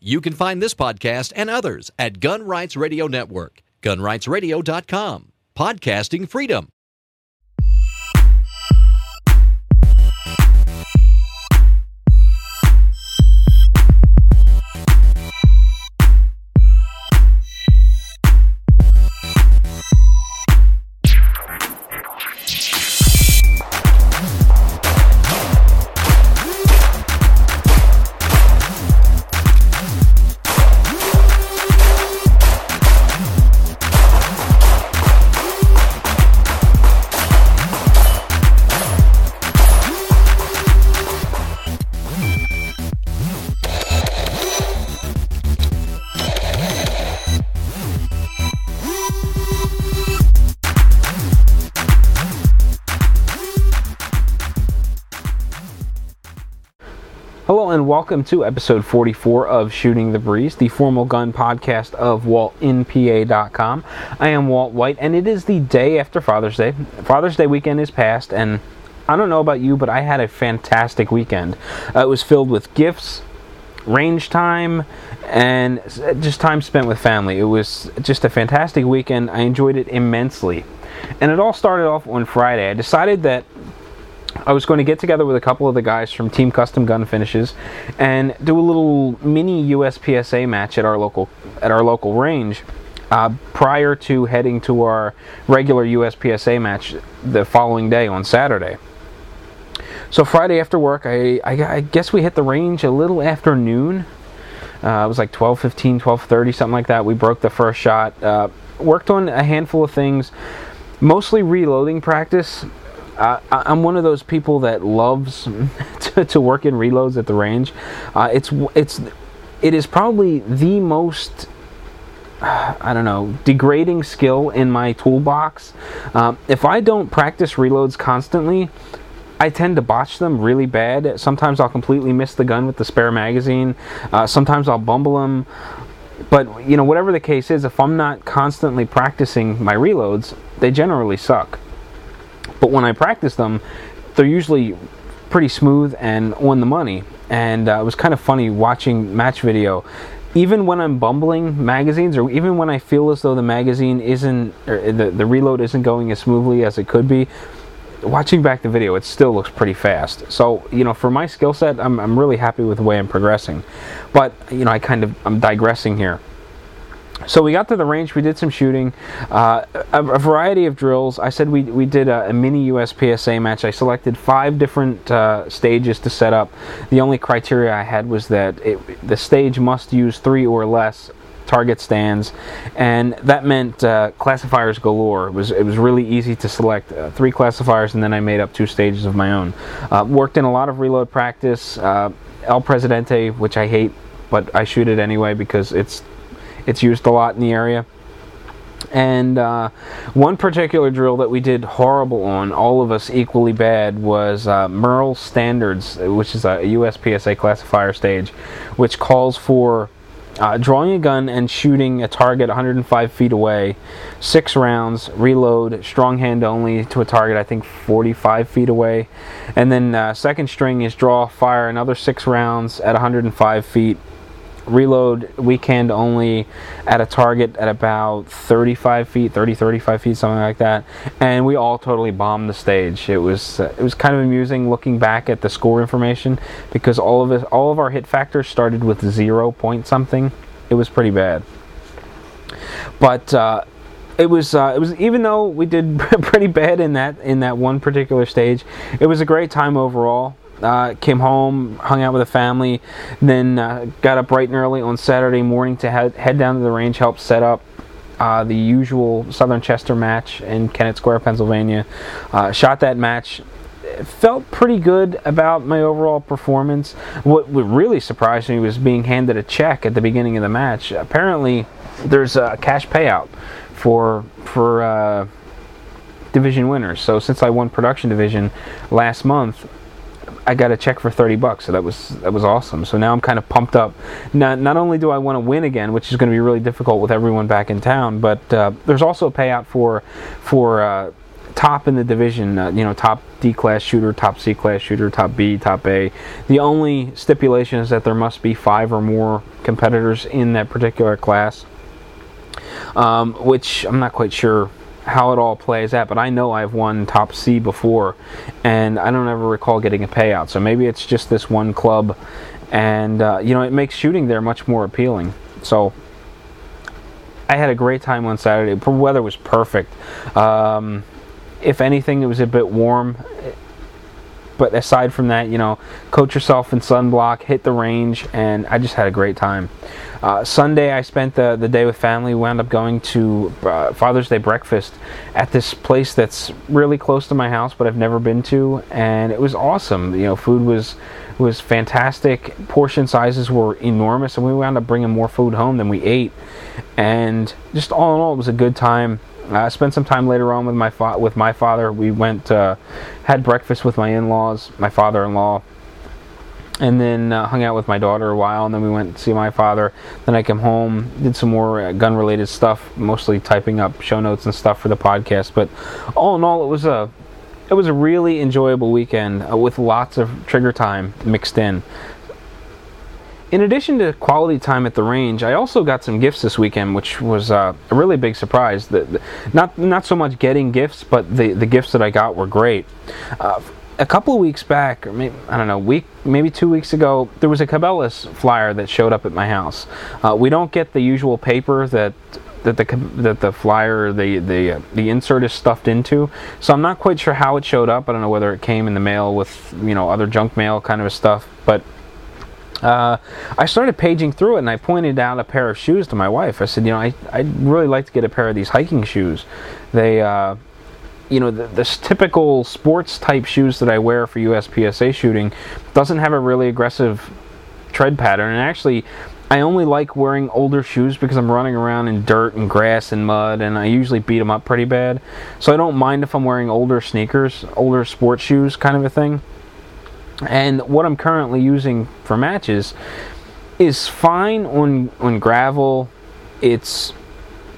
You can find this podcast and others at Gun Rights Radio Network, gunrightsradio.com. Podcasting freedom. Welcome to episode 44 of Shooting the Breeze, the formal gun podcast of waltinpa.com. I am Walt White and it is the day after Father's Day. Father's Day weekend is past and I don't know about you, but I had a fantastic weekend. Uh, it was filled with gifts, range time, and just time spent with family. It was just a fantastic weekend. I enjoyed it immensely. And it all started off on Friday. I decided that I was going to get together with a couple of the guys from Team Custom Gun Finishes and do a little mini USPSA match at our local at our local range. Uh, prior to heading to our regular USPSA match the following day on Saturday. So Friday after work, I, I, I guess we hit the range a little after noon. Uh, it was like 12:15, 12:30, something like that. We broke the first shot. Uh, worked on a handful of things, mostly reloading practice. Uh, I'm one of those people that loves to, to, work in reloads at the range. Uh, it's it's it is probably the most I don't know degrading skill in my toolbox. Um, if I don't practice reloads constantly, I tend to botch them really bad. Sometimes I'll completely miss the gun with the spare magazine. Uh, sometimes I'll bumble them. But you know, whatever the case is, if I'm not constantly practicing my reloads, they generally suck. But when I practice them, they're usually pretty smooth and on the money. And uh, it was kind of funny watching match video. Even when I'm bumbling magazines, or even when I feel as though the magazine isn't, the, the reload isn't going as smoothly as it could be, watching back the video, it still looks pretty fast. So, you know, for my skill set, I'm, I'm really happy with the way I'm progressing. But, you know, I kind of, I'm digressing here. So we got to the range, we did some shooting, uh, a, a, variety of drills. I said we, we did a, a mini USPSA match. I selected five different uh, stages to set up. The only criteria I had was that it, the stage must use three or less target stands, and that meant uh, classifiers galore. It was it was really easy to select uh, three classifiers, and then I made up two stages of my own. Uh, worked in a lot of reload practice. Uh, El Presidente, which I hate, but I shoot it anyway because it's it's used a lot in the area. And uh, one particular drill that we did horrible on, all of us equally bad, was uh, Merle Standards, which is a USPSA classifier stage, which calls for uh, drawing a gun and shooting a target 105 feet away, six rounds, reload, strong hand only to a target I think 45 feet away, and then uh, second string is draw, fire another six rounds at 105 feet, reload weak hand only at a target at about 35 feet 30 35 feet something like that. And we all totally bombed the stage. It was uh, it was kind of amusing looking back at the score information because all of us all of our hit factors started with zero point something. It was pretty bad. But uh, it was uh, it was even though we did pretty bad in that in that one particular stage it was a great time overall uh, came home, hung out with the family, then uh, got up bright and early on Saturday morning to head, head down to the range, help set up uh, the usual Southern Chester match in Kennett Square, Pennsylvania. Uh, shot that match. Felt pretty good about my overall performance. What, what really surprised me was being handed a check at the beginning of the match. Apparently, there's a cash payout for for uh, division winners. So since I won production division last month, I got a check for 30 bucks, so that was that was awesome. So now I'm kind of pumped up. Not not only do I want to win again, which is going to be really difficult with everyone back in town, but uh, there's also a payout for for uh, top in the division. Uh, you know, top D class shooter, top C class shooter, top B, top A. The only stipulation is that there must be five or more competitors in that particular class, um, which I'm not quite sure how it all plays out, but I know I've won top C before, and I don't ever recall getting a payout. So maybe it's just this one club, and uh, you know it makes shooting there much more appealing. So I had a great time on Saturday. The weather was perfect. Um, if anything, it was a bit warm. But aside from that, you know, coat yourself in sunblock, hit the range, and I just had a great time. Uh, Sunday, I spent the, the day with family. We wound up going to uh, Father's Day breakfast at this place that's really close to my house, but I've never been to, and it was awesome. You know, food was was fantastic. Portion sizes were enormous, and we wound up bringing more food home than we ate. And just all in all, it was a good time. I spent some time later on with my fa- with my father. We went uh, had breakfast with my in-laws, my father-in-law, and then uh, hung out with my daughter a while. And then we went to see my father. Then I came home, did some more uh, gun-related stuff, mostly typing up show notes and stuff for the podcast. But all in all, it was a it was a really enjoyable weekend uh, with lots of trigger time mixed in. In addition to quality time at the range, I also got some gifts this weekend, which was uh, a really big surprise. That not not so much getting gifts, but the the gifts that I got were great. Uh, a couple of weeks back, or maybe, I don't know, week maybe two weeks ago, there was a Cabela's flyer that showed up at my house. Uh, we don't get the usual paper that that the that the flyer the the uh, the insert is stuffed into. So I'm not quite sure how it showed up. I don't know whether it came in the mail with you know other junk mail kind of stuff, but uh, I started paging through it and I pointed out a pair of shoes to my wife. I said, you know, I, I'd really like to get a pair of these hiking shoes. They, uh, you know, the, this typical sports type shoes that I wear for USPSA shooting doesn't have a really aggressive tread pattern. And actually, I only like wearing older shoes because I'm running around in dirt and grass and mud, and I usually beat them up pretty bad. So I don't mind if I'm wearing older sneakers, older sports shoes, kind of a thing. And what I'm currently using for matches is fine on on gravel. It's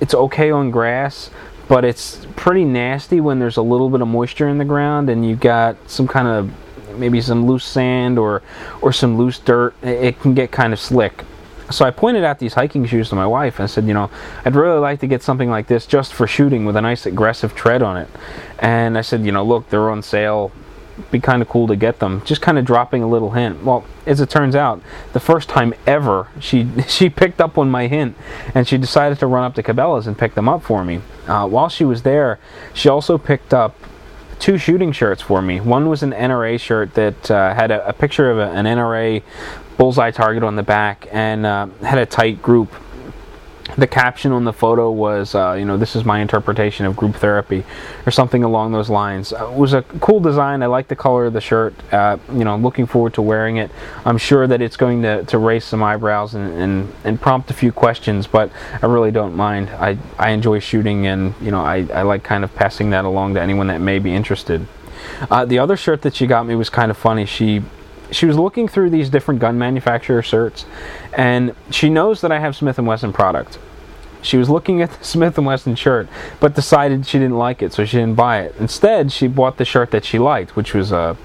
it's okay on grass, but it's pretty nasty when there's a little bit of moisture in the ground and you've got some kind of maybe some loose sand or or some loose dirt. It can get kind of slick. So I pointed out these hiking shoes to my wife and said, you know, I'd really like to get something like this just for shooting with a nice aggressive tread on it. And I said, you know, look, they're on sale be kind of cool to get them. Just kind of dropping a little hint. Well, as it turns out, the first time ever she she picked up on my hint, and she decided to run up to Cabela's and pick them up for me. Uh, while she was there, she also picked up two shooting shirts for me. One was an NRA shirt that uh, had a, a, picture of a, an NRA bullseye target on the back and uh, had a tight group the caption on the photo was, uh, you know, this is my interpretation of group therapy, or something along those lines. Uh, it was a cool design. I like the color of the shirt. Uh, you know, I'm looking forward to wearing it. I'm sure that it's going to, to raise some eyebrows and, and, and prompt a few questions, but I really don't mind. I, I enjoy shooting, and you know, I, I like kind of passing that along to anyone that may be interested. Uh, the other shirt that she got me was kind of funny. She she was looking through these different gun manufacturer shirts, and she knows that I have Smith and Wesson product. She was looking at the Smith and Wesson shirt, but decided she didn't like it, so she didn't buy it. Instead, she bought the shirt that she liked, which was a uh,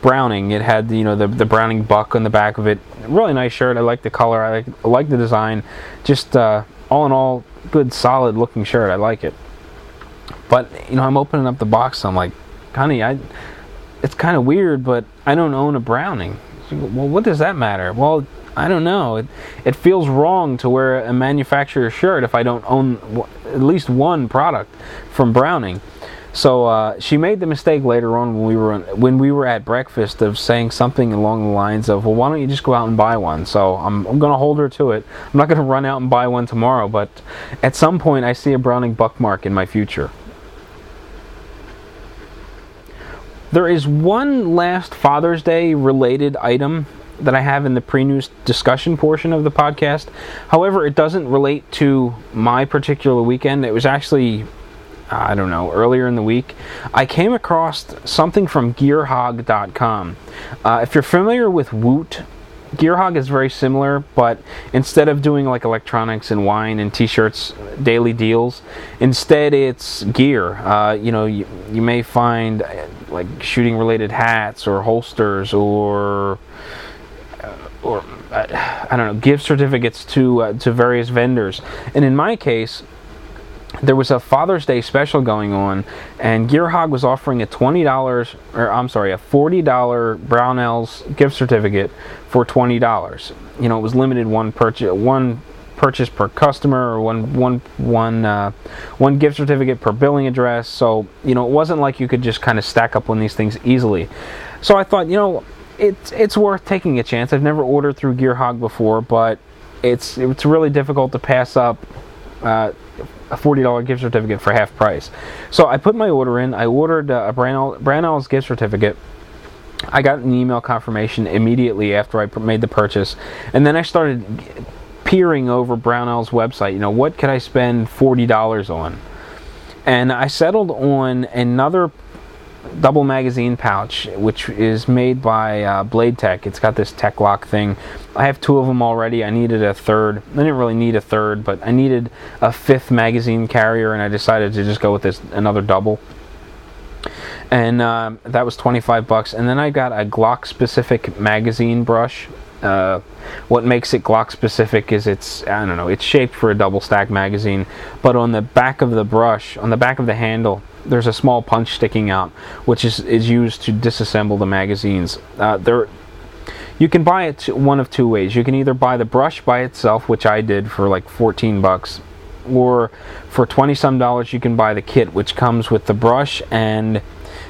Browning. It had you know the the Browning buck on the back of it. Really nice shirt. I like the color. I like, I like the design. Just uh, all in all, good, solid looking shirt. I like it. But you know, I'm opening up the box. And I'm like, honey, I it's kind of weird, but I don't own a Browning. well, what does that matter? Well, I don't know. It, it feels wrong to wear a manufacturer's shirt if I don't own w- at least one product from Browning. So uh, she made the mistake later on when we were when we were at breakfast of saying something along the lines of, "Well, why don't you just go out and buy one?" So I'm I'm going to hold her to it. I'm not going to run out and buy one tomorrow, but at some point I see a Browning Buckmark in my future. There is one last Father's Day related item that I have in the pre news discussion portion of the podcast. However, it doesn't relate to my particular weekend. It was actually, I don't know, earlier in the week. I came across something from gearhog.com. Uh, if you're familiar with Woot, Gearhog is very similar, but instead of doing like electronics and wine and T-shirts, daily deals, instead it's gear. Uh, you know, you, you may find uh, like shooting-related hats or holsters or uh, or I don't know gift certificates to uh, to various vendors. And in my case, there was a Father's Day special going on, and Gearhog was offering a twenty dollars, or I'm sorry, a forty dollar Brownells gift certificate for twenty dollars. You know, it was limited one purchase, one purchase per customer, or one one one uh, one gift certificate per billing address. So you know, it wasn't like you could just kind of stack up on these things easily. So I thought, you know, it's it's worth taking a chance. I've never ordered through Gearhog before, but it's it's really difficult to pass up. Uh, a $40 gift certificate for half price. So I put my order in. I ordered uh, a Brownells gift certificate. I got an email confirmation immediately after I made the purchase. And then I started peering over Brownell's website. You know, what could I spend $40 on? And I settled on another double magazine pouch, which is made by uh, Blade Tech. It's got this Tek-Lok thing. I have two of them already. I needed a third. I didn't really need a third, but I needed a fifth magazine carrier, and I decided to just go with this another double. And uh, that was 25 bucks. And then I got a Glock specific magazine brush. Uh, what makes it Glock specific is it's I don't know it's shaped for a double stack magazine, but on the back of the brush, on the back of the handle, there's a small punch sticking out, which is, is used to disassemble the magazines. Uh, there, you can buy it one of two ways. You can either buy the brush by itself, which I did for like 14 bucks, or for 20 some dollars you can buy the kit, which comes with the brush and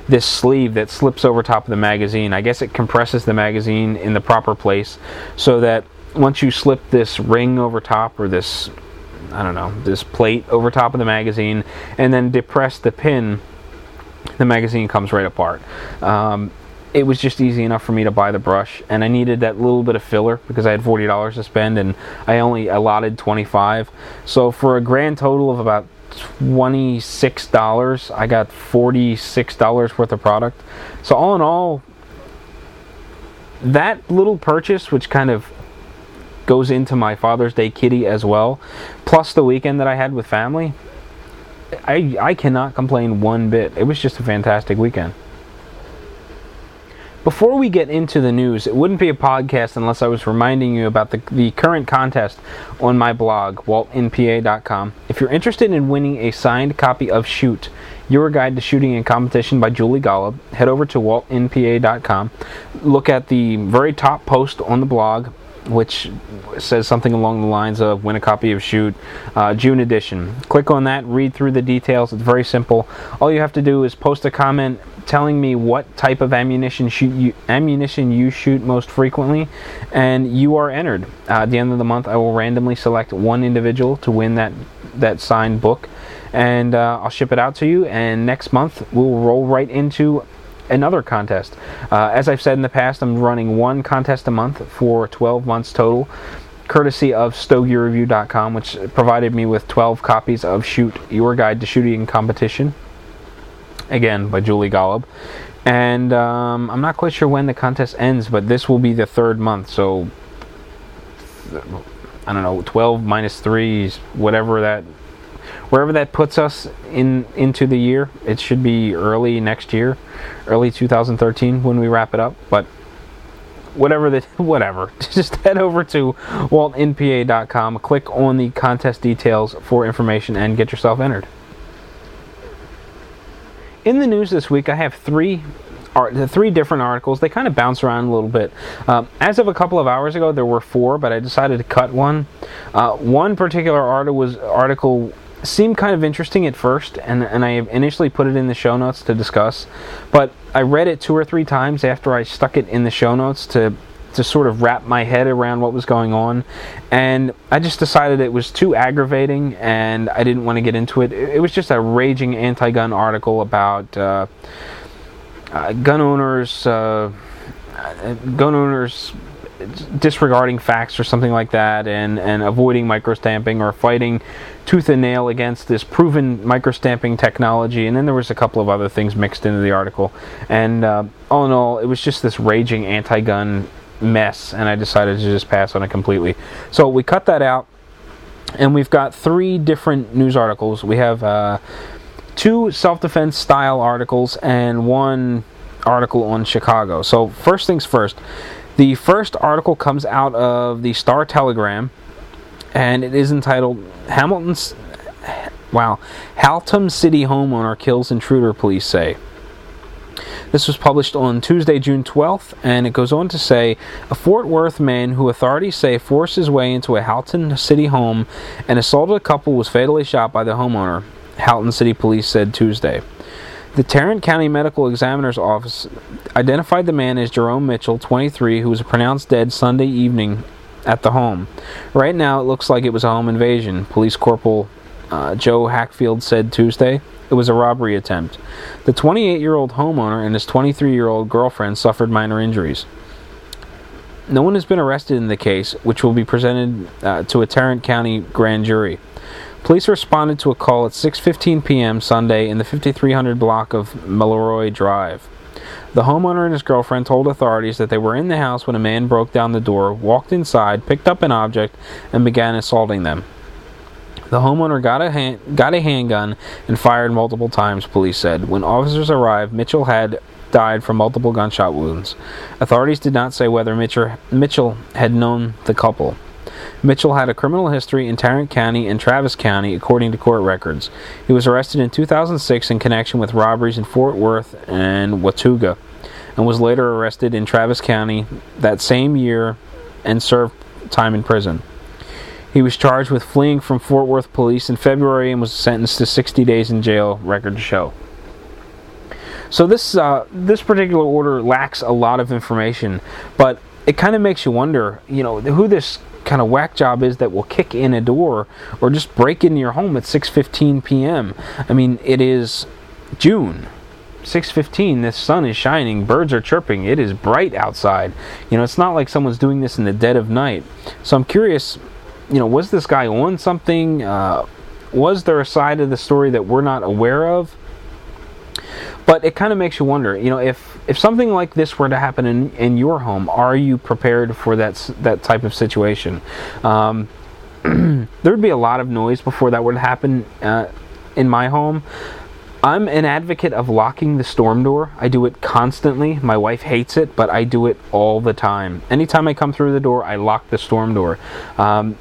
this sleeve that slips over top of the magazine. I guess it compresses the magazine in the proper place so that once you slip this ring over top or this I don't know, this plate over top of the magazine, and then depress the pin, the magazine comes right apart. Um, it was just easy enough for me to buy the brush, and I needed that little bit of filler because I had forty dollars to spend, and I only allotted twenty five. So for a grand total of about twenty six dollars, I got forty six dollars worth of product. So all in all, that little purchase, which kind of goes into my Father's Day kitty as well, plus the weekend that I had with family. I I cannot complain one bit. It was just a fantastic weekend. Before we get into the news, it wouldn't be a podcast unless I was reminding you about the, the current contest on my blog, waltinpa.com. If you're interested in winning a signed copy of Shoot, Your Guide to Shooting and Competition by Julie Golob, head over to waltinpa.com. Look at the very top post on the blog which says something along the lines of win a copy of Shoot uh, June edition. Click on that, read through the details. It's very simple. All you have to do is post a comment telling me what type of ammunition shoot you, ammunition you shoot most frequently, and you are entered. Uh, at the end of the month, I will randomly select one individual to win that that signed book, and uh, I'll ship it out to you. And next month, we'll roll right into another contest. Uh, as I've said in the past, I'm running one contest a month for 12 months total, courtesy of StogieReview.com, which provided me with 12 copies of Shoot Your Guide to Shooting Competition, again by Julie Golob. And um, I'm not quite sure when the contest ends, but this will be the third month, so I don't know, 12 minus 3, is whatever that wherever that puts us in into the year. It should be early next year, early 2013 when we wrap it up. But whatever the whatever, just head over to waltinpa.com, click on the contest details for information, and get yourself entered. In the news this week, I have three the three different articles. They kind of bounce around a little bit. Um, as of a couple of hours ago, there were four, but I decided to cut one. Uh, one particular article was article seemed kind of interesting at first, and, and I initially put it in the show notes to discuss. But I read it two or three times after I stuck it in the show notes to to sort of wrap my head around what was going on, and I just decided it was too aggravating, and I didn't want to get into it. It, was just a raging anti-gun article about uh, uh, gun owners, uh, gun owners disregarding facts or something like that and, and avoiding microstamping or fighting tooth and nail against this proven microstamping technology. And then there was a couple of other things mixed into the article. And uh, all in all, it was just this raging anti gun mess, and I decided to just pass on it completely. So we cut that out, and we've got three different news articles. We have uh, two self defense style articles and one article on Chicago. So, first things first The first article comes out of the Star Telegram, and it is entitled Hamilton's. Wow, Haltom City homeowner kills intruder, police say. This was published on Tuesday, June 12th, and it goes on to say a Fort Worth man who authorities say forced his way into a Haltom City home and assaulted a couple was fatally shot by the homeowner, Haltom City Police said Tuesday. The Tarrant County Medical Examiner's Office identified the man as Jerome Mitchell, 23, who was pronounced dead Sunday evening at the home. Right now, it looks like it was a home invasion, Police Corporal uh, Joe Hackfield said Tuesday. It was a robbery attempt. The 28 year old homeowner and his 23 year old girlfriend suffered minor injuries. No one has been arrested in the case, which will be presented uh, to a Tarrant County grand jury. Police responded to a call at 6:15 p.m. Sunday in the 5300 block of Melroy Drive. The homeowner and his girlfriend told authorities that they were in the house when a man broke down the door, walked inside, picked up an object, and began assaulting them. The homeowner got a hand, got a handgun and fired multiple times, police said. When officers arrived, Mitchell had died from multiple gunshot wounds. Authorities did not say whether Mitchell had known the couple. Mitchell had a criminal history in Tarrant County and Travis County, according to court records. He was arrested in 2006 in connection with robberies in Fort Worth and Watauga, and was later arrested in Travis County that same year and served time in prison. He was charged with fleeing from Fort Worth police in February and was sentenced to 60 days in jail, records show. So this uh, this particular order lacks a lot of information, but it kind of makes you wonder, you know, who this kind of whack job is that will kick in a door or just break into your home at 6:15 p.m. I mean, it is June. 6:15 the sun is shining birds are chirping it is bright outside you know it's not like someone's doing this in the dead of night so i'm curious you know, was this guy on something? Uh, was there a side of the story that we're not aware of? But it kind of makes you wonder, you know, if if something like this were to happen in, in your home, are you prepared for that that type of situation? Um, there would be a lot of noise before that would happen uh, in my home. I'm an advocate of locking the storm door. I do it constantly. My wife hates it, but I do it all the time. Anytime I come through the door, I lock the storm door. Um,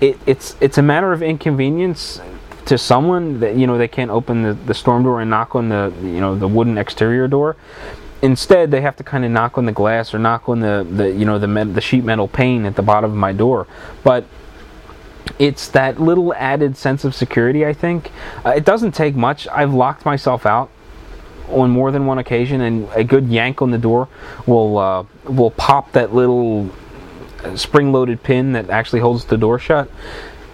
it, it's it's a matter of inconvenience to someone that you know they can't open the, the storm door and knock on the you know the wooden exterior door. Instead, they have to kind of knock on the glass or knock on the, the you know the the sheet metal pane at the bottom of my door. But it's that little added sense of security. I think uh, it doesn't take much. I've locked myself out on more than one occasion, and a good yank on the door will uh, will pop that little spring-loaded pin that actually holds the door shut.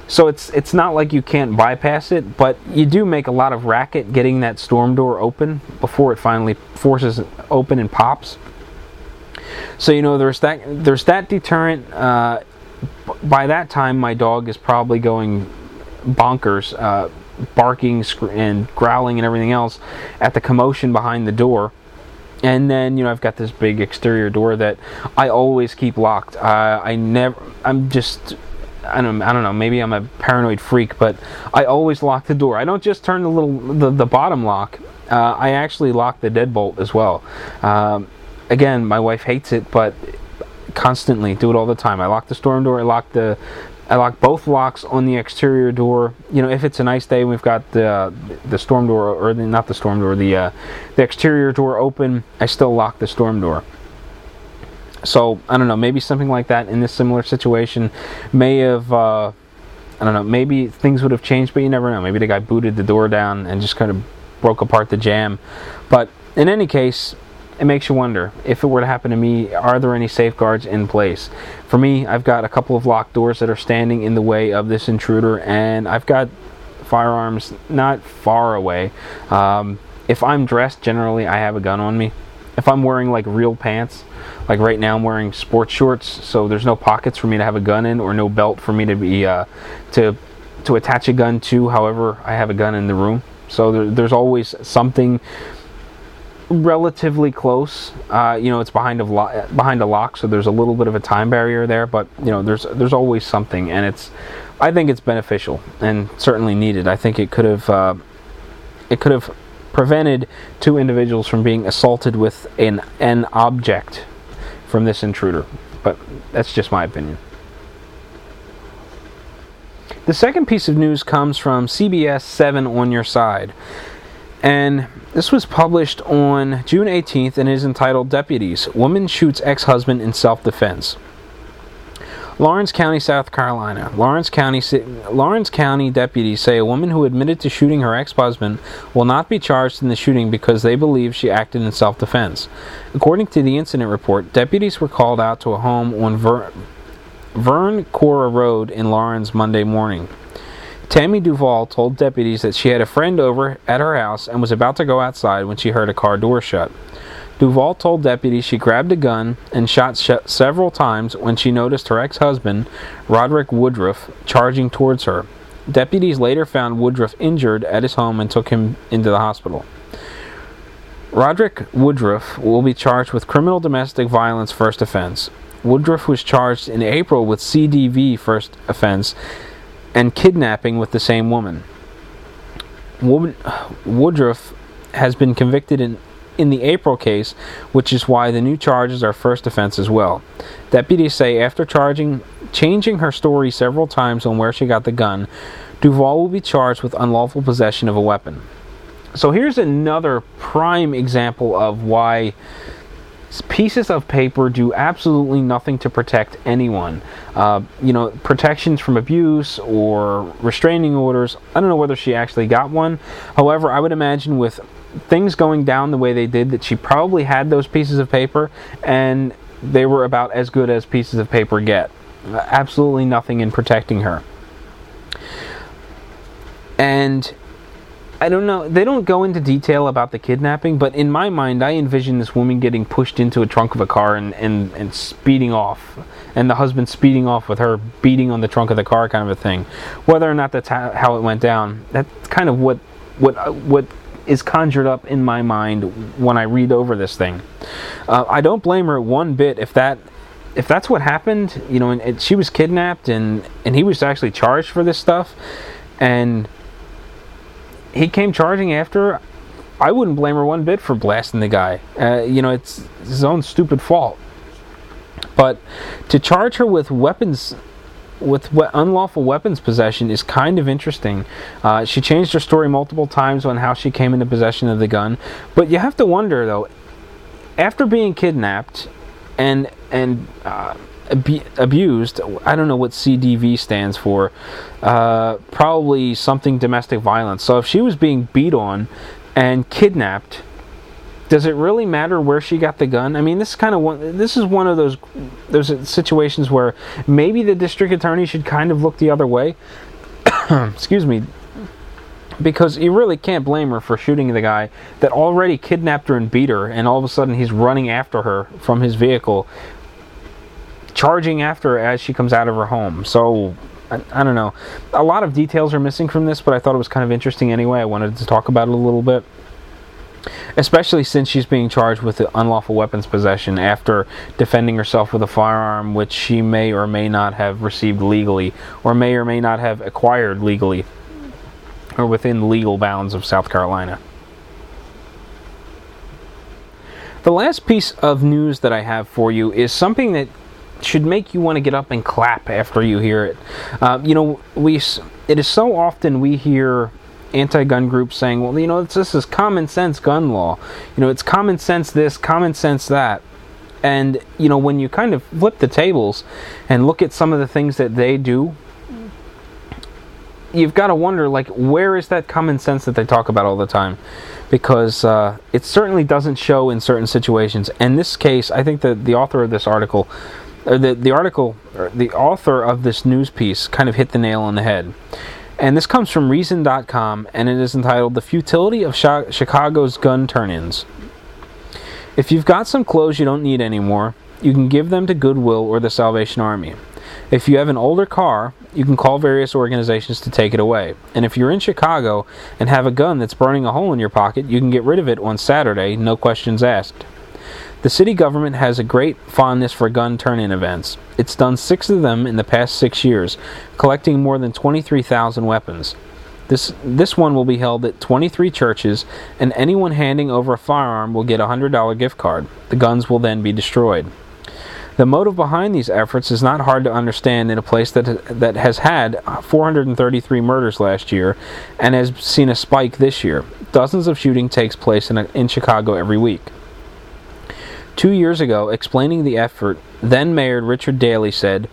So it's it's not like you can't bypass it, but you do make a lot of racket getting that storm door open before it finally forces open and pops. So you know there's that there's that deterrent. Uh, by that time, my dog is probably going bonkers, uh, barking and growling and everything else at the commotion behind the door and then you know I've got this big exterior door that I always keep locked. Uh, I never. I'm just. I don't. I don't know. Maybe I'm a paranoid freak, but I always lock the door. I don't just turn the little the, the bottom lock. Uh, I actually lock the deadbolt as well. Um, again, my wife hates it, but constantly do it all the time. I lock the storm door. I lock the I lock both locks on the exterior door. You know, if it's a nice day, we've got the the storm door or the, not the storm door, the uh, the exterior door open. I still lock the storm door. So I don't know. Maybe something like that in this similar situation may have. Uh, I don't know. Maybe things would have changed, but you never know. Maybe the guy booted the door down and just kind of broke apart the jam. But in any case, it makes you wonder if it were to happen to me, are there any safeguards in place? For me, I've got a couple of locked doors that are standing in the way of this intruder, and I've got firearms not far away. Um, if I'm dressed, generally I have a gun on me. If I'm wearing like real pants, like right now I'm wearing sports shorts, so there's no pockets for me to have a gun in, or no belt for me to be uh, to to attach a gun to. However, I have a gun in the room, so there, there's always something relatively close. Uh, you know, it's behind a lo- behind a lock, so there's a little bit of a time barrier there. But you know, there's there's always something, and it's I think it's beneficial and certainly needed. I think it could have uh, it could have prevented two individuals from being assaulted with an an object from this intruder. but that's just my opinion. The second piece of news comes from CBS 7 on your side. And this was published on June 18th and is entitled Deputies Woman Shoots Ex Husband in Self Defense. Laurens County, South Carolina. Laurens County, Laurens County deputies say a woman who admitted to shooting her ex-husband will not be charged in the shooting because they believe she acted in self-defense. According to the incident report, deputies were called out to a home on Ver- Vern Cora Road in Laurens Monday morning. Tammy Duval told deputies that she had a friend over at her house and was about to go outside when she heard a car door shut. Duval told deputies she grabbed a gun and shot sh- several times when she noticed her ex husband, Roderick Woodruff, charging towards her. Deputies later found Woodruff injured at his home and took him into the hospital. Roderick Woodruff will be charged with criminal domestic violence first offense. Woodruff was charged in April with CDV first offense and kidnapping with the same woman. Wood- Woodruff has been convicted in, in the April case, which is why the new charges are first offense as well. Deputies say after charging, changing her story several times on where she got the gun, Duval will be charged with unlawful possession of a weapon. So here's another prime example of why pieces of paper do absolutely nothing to protect anyone. Uh, you know, protections from abuse or restraining orders. I don't know whether she actually got one. However, I would imagine with things going down the way they did, that she probably had those pieces of paper and they were about as good as pieces of paper get. Absolutely nothing in protecting her. And I don't know. They don't go into detail about the kidnapping, but in my mind, I envision this woman getting pushed into a trunk of a car and, and, and speeding off, and the husband speeding off with her beating on the trunk of the car, kind of a thing. Whether or not that's how it went down, that's kind of what what what is conjured up in my mind when I read over this thing. Uh, I don't blame her one bit if that if that's what happened. You know, and, and she was kidnapped and and he was actually charged for this stuff, and he came charging after. her. I wouldn't blame her one bit for blasting the guy. Uh, you know, it's his own stupid fault. But to charge her with weapons, with we- unlawful weapons possession, is kind of interesting. Uh, she changed her story multiple times on how she came into possession of the gun. But you have to wonder, though, after being kidnapped and and uh, ab- abused. I don't know what CDV stands for. Uh, probably something domestic violence. So if she was being beat on and kidnapped, does it really matter where she got the gun? I mean, this is kind of one. This is one of those those situations where maybe the district attorney should kind of look the other way. Excuse me. Because you really can't blame her for shooting the guy that already kidnapped her and beat her, and all of a sudden he's running after her from his vehicle charging after her as she comes out of her home. So, I, I, don't know. A lot of details are missing from this, but I thought it was kind of interesting anyway. I wanted to talk about it a little bit. Especially since she's being charged with unlawful weapons possession after defending herself with a firearm which she may or may not have received legally, or may or may not have acquired legally, or within legal bounds of South Carolina. The last piece of news that I have for you is something that should make you want to get up and clap after you hear it. Uh, you know, we it is so often we hear anti-gun groups saying, "Well, you know, this is common sense gun law. You know, it's common sense this, common sense that." And you know, when you kind of flip the tables and look at some of the things that they do, you've got to wonder, like, where is that common sense that they talk about all the time? Because uh, it certainly doesn't show in certain situations. In this case, I think that the author of this article the the article, the author of this news piece, kind of hit the nail on the head. And this comes from Reason.com, and it is entitled "The Futility of Chicago's Gun Turn-ins." If you've got some clothes you don't need anymore, you can give them to Goodwill or the Salvation Army. If you have an older car, you can call various organizations to take it away. And if you're in Chicago and have a gun that's burning a hole in your pocket, you can get rid of it on Saturday, no questions asked. The city government has a great fondness for gun turn in events. It's done six of them in the past six years, collecting more than 23,000 weapons. This, this one will be held at 23 churches, and anyone handing over a firearm will get a $100 gift card. The guns will then be destroyed. The motive behind these efforts is not hard to understand in a place that that has had 433 murders last year and has seen a spike this year. Dozens of shooting takes place in, a, in Chicago every week. Two years ago, explaining the effort, then Mayor Richard Daley said,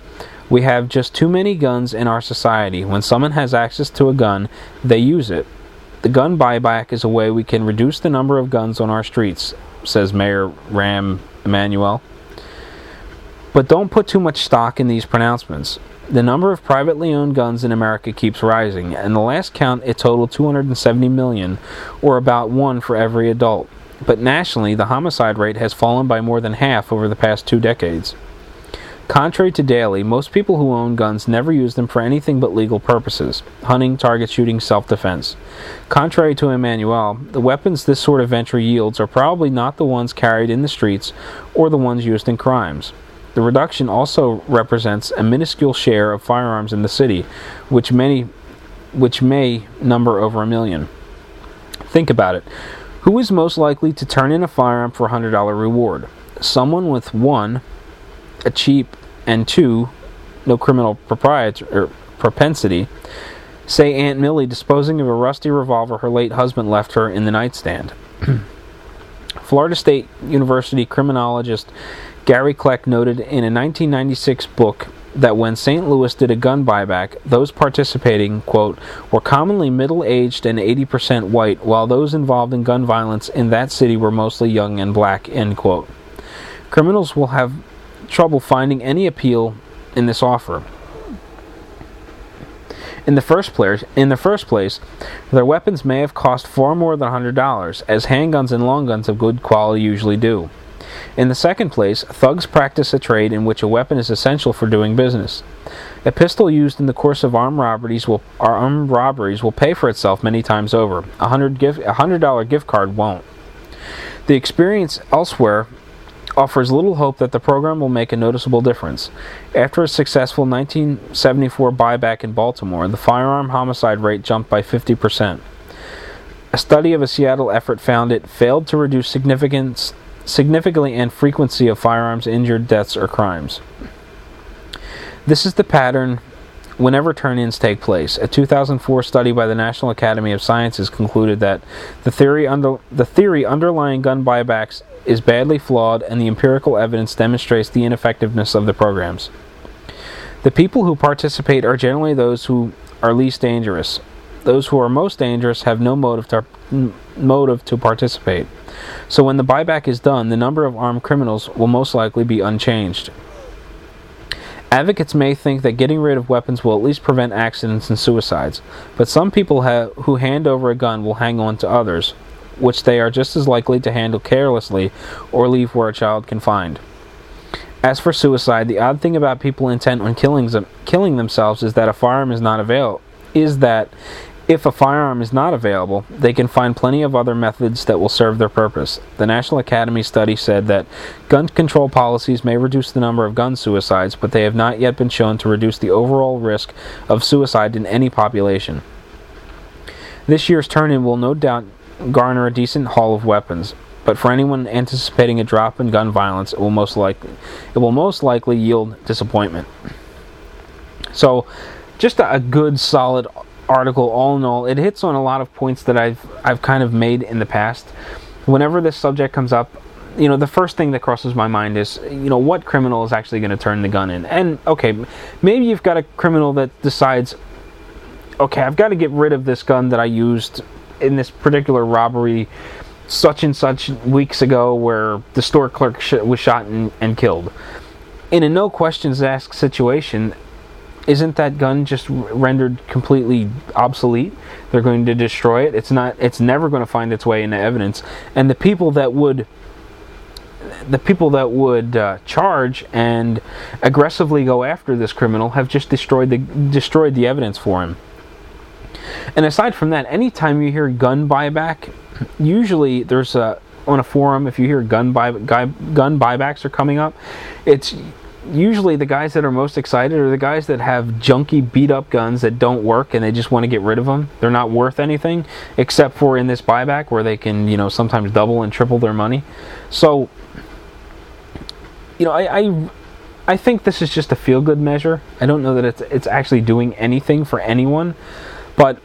We have just too many guns in our society. When someone has access to a gun, they use it. The gun buyback is a way we can reduce the number of guns on our streets, says Mayor Rahm Emanuel. But don't put too much stock in these pronouncements. The number of privately owned guns in America keeps rising, and the last count it totaled 270 million, or about one for every adult but nationally, the homicide rate has fallen by more than half over the past two decades. Contrary to Daley, most people who own guns never use them for anything but legal purposes hunting, target shooting, self defense. Contrary to Emanuel, the weapons this sort of venture yields are probably not the ones carried in the streets or the ones used in crimes. The reduction also represents a minuscule share of firearms in the city, which many which may number over a million. Think about it. Who is most likely to turn in a firearm for a $100 reward? Someone with one, a cheap, and two, no criminal propriety or er, propensity. Say Aunt Millie disposing of a rusty revolver her late husband left her in the nightstand. Florida State University criminologist Gary Kleck noted in a 1996 book that when St. Louis did a gun buyback, those participating, quote, were commonly middle aged and 80% white, while those involved in gun violence in that city were mostly young and black, end quote. Criminals will have trouble finding any appeal in this offer. In the first place, in the first place, their weapons may have cost far more than $100, as handguns and long guns of good quality usually do. In the second place, thugs practice a trade in which a weapon is essential for doing business. A pistol used in the course of armed robberies will, armed robberies will pay for itself many times over. A hundred gift, a hundred dollar gift card won't. The experience elsewhere offers little hope that the program will make a noticeable difference. After a successful 1974 buyback in Baltimore, the firearm homicide rate jumped by 50%. A study of a Seattle effort found it failed to reduce significant significantly and frequency of firearms injured deaths or crimes. This is the pattern whenever turn ins take place. A 2004 study by the National Academy of Sciences concluded that the theory, under, the theory underlying gun buybacks is badly flawed and the empirical evidence demonstrates the ineffectiveness of the programs. The people who participate are generally those who are least dangerous. Those who are most dangerous have no motive to, motive to participate. So when the buyback is done, the number of armed criminals will most likely be unchanged. Advocates may think that getting rid of weapons will at least prevent accidents and suicides, but some people ha- who hand over a gun will hang on to others, which they are just as likely to handle carelessly or leave where a child can find. As for suicide, the odd thing about people intent on killing, them, killing themselves is that a firearm is not available. Is that if a firearm is not available, they can find plenty of other methods that will serve their purpose. The National Academy study said that gun control policies may reduce the number of gun suicides, but they have not yet been shown to reduce the overall risk of suicide in any population. This year's turn in will no doubt garner a decent haul of weapons, but for anyone anticipating a drop in gun violence, it will most likely it will most likely yield disappointment. So, just a, a good solid article all in all it hits on a lot of points that I've I've kind of made in the past. Whenever this subject comes up you know the first thing that crosses my mind is you know what criminal is actually going to turn the gun in? And okay maybe you've got a criminal that decides okay I've got to get rid of this gun that I used in this particular robbery such and such weeks ago where the store clerk sh- was shot and, and killed. In a no questions asked situation isn't that gun just rendered completely obsolete? They're going to destroy it. It's not. It's never going to find its way into evidence. And the people that would, the people that would uh, charge and aggressively go after this criminal have just destroyed the destroyed the evidence for him. And aside from that, anytime you hear gun buyback, usually there's a on a forum if you hear gun buy gun buybacks are coming up, it's usually the guys that are most excited are the guys that have junky beat up guns that don't work and they just want to get rid of them. They're not worth anything except for in this buyback where they can, you know, sometimes double and triple their money. So, you know, I, I I think this is just a feel good measure. I don't know that it's it's actually doing anything for anyone, but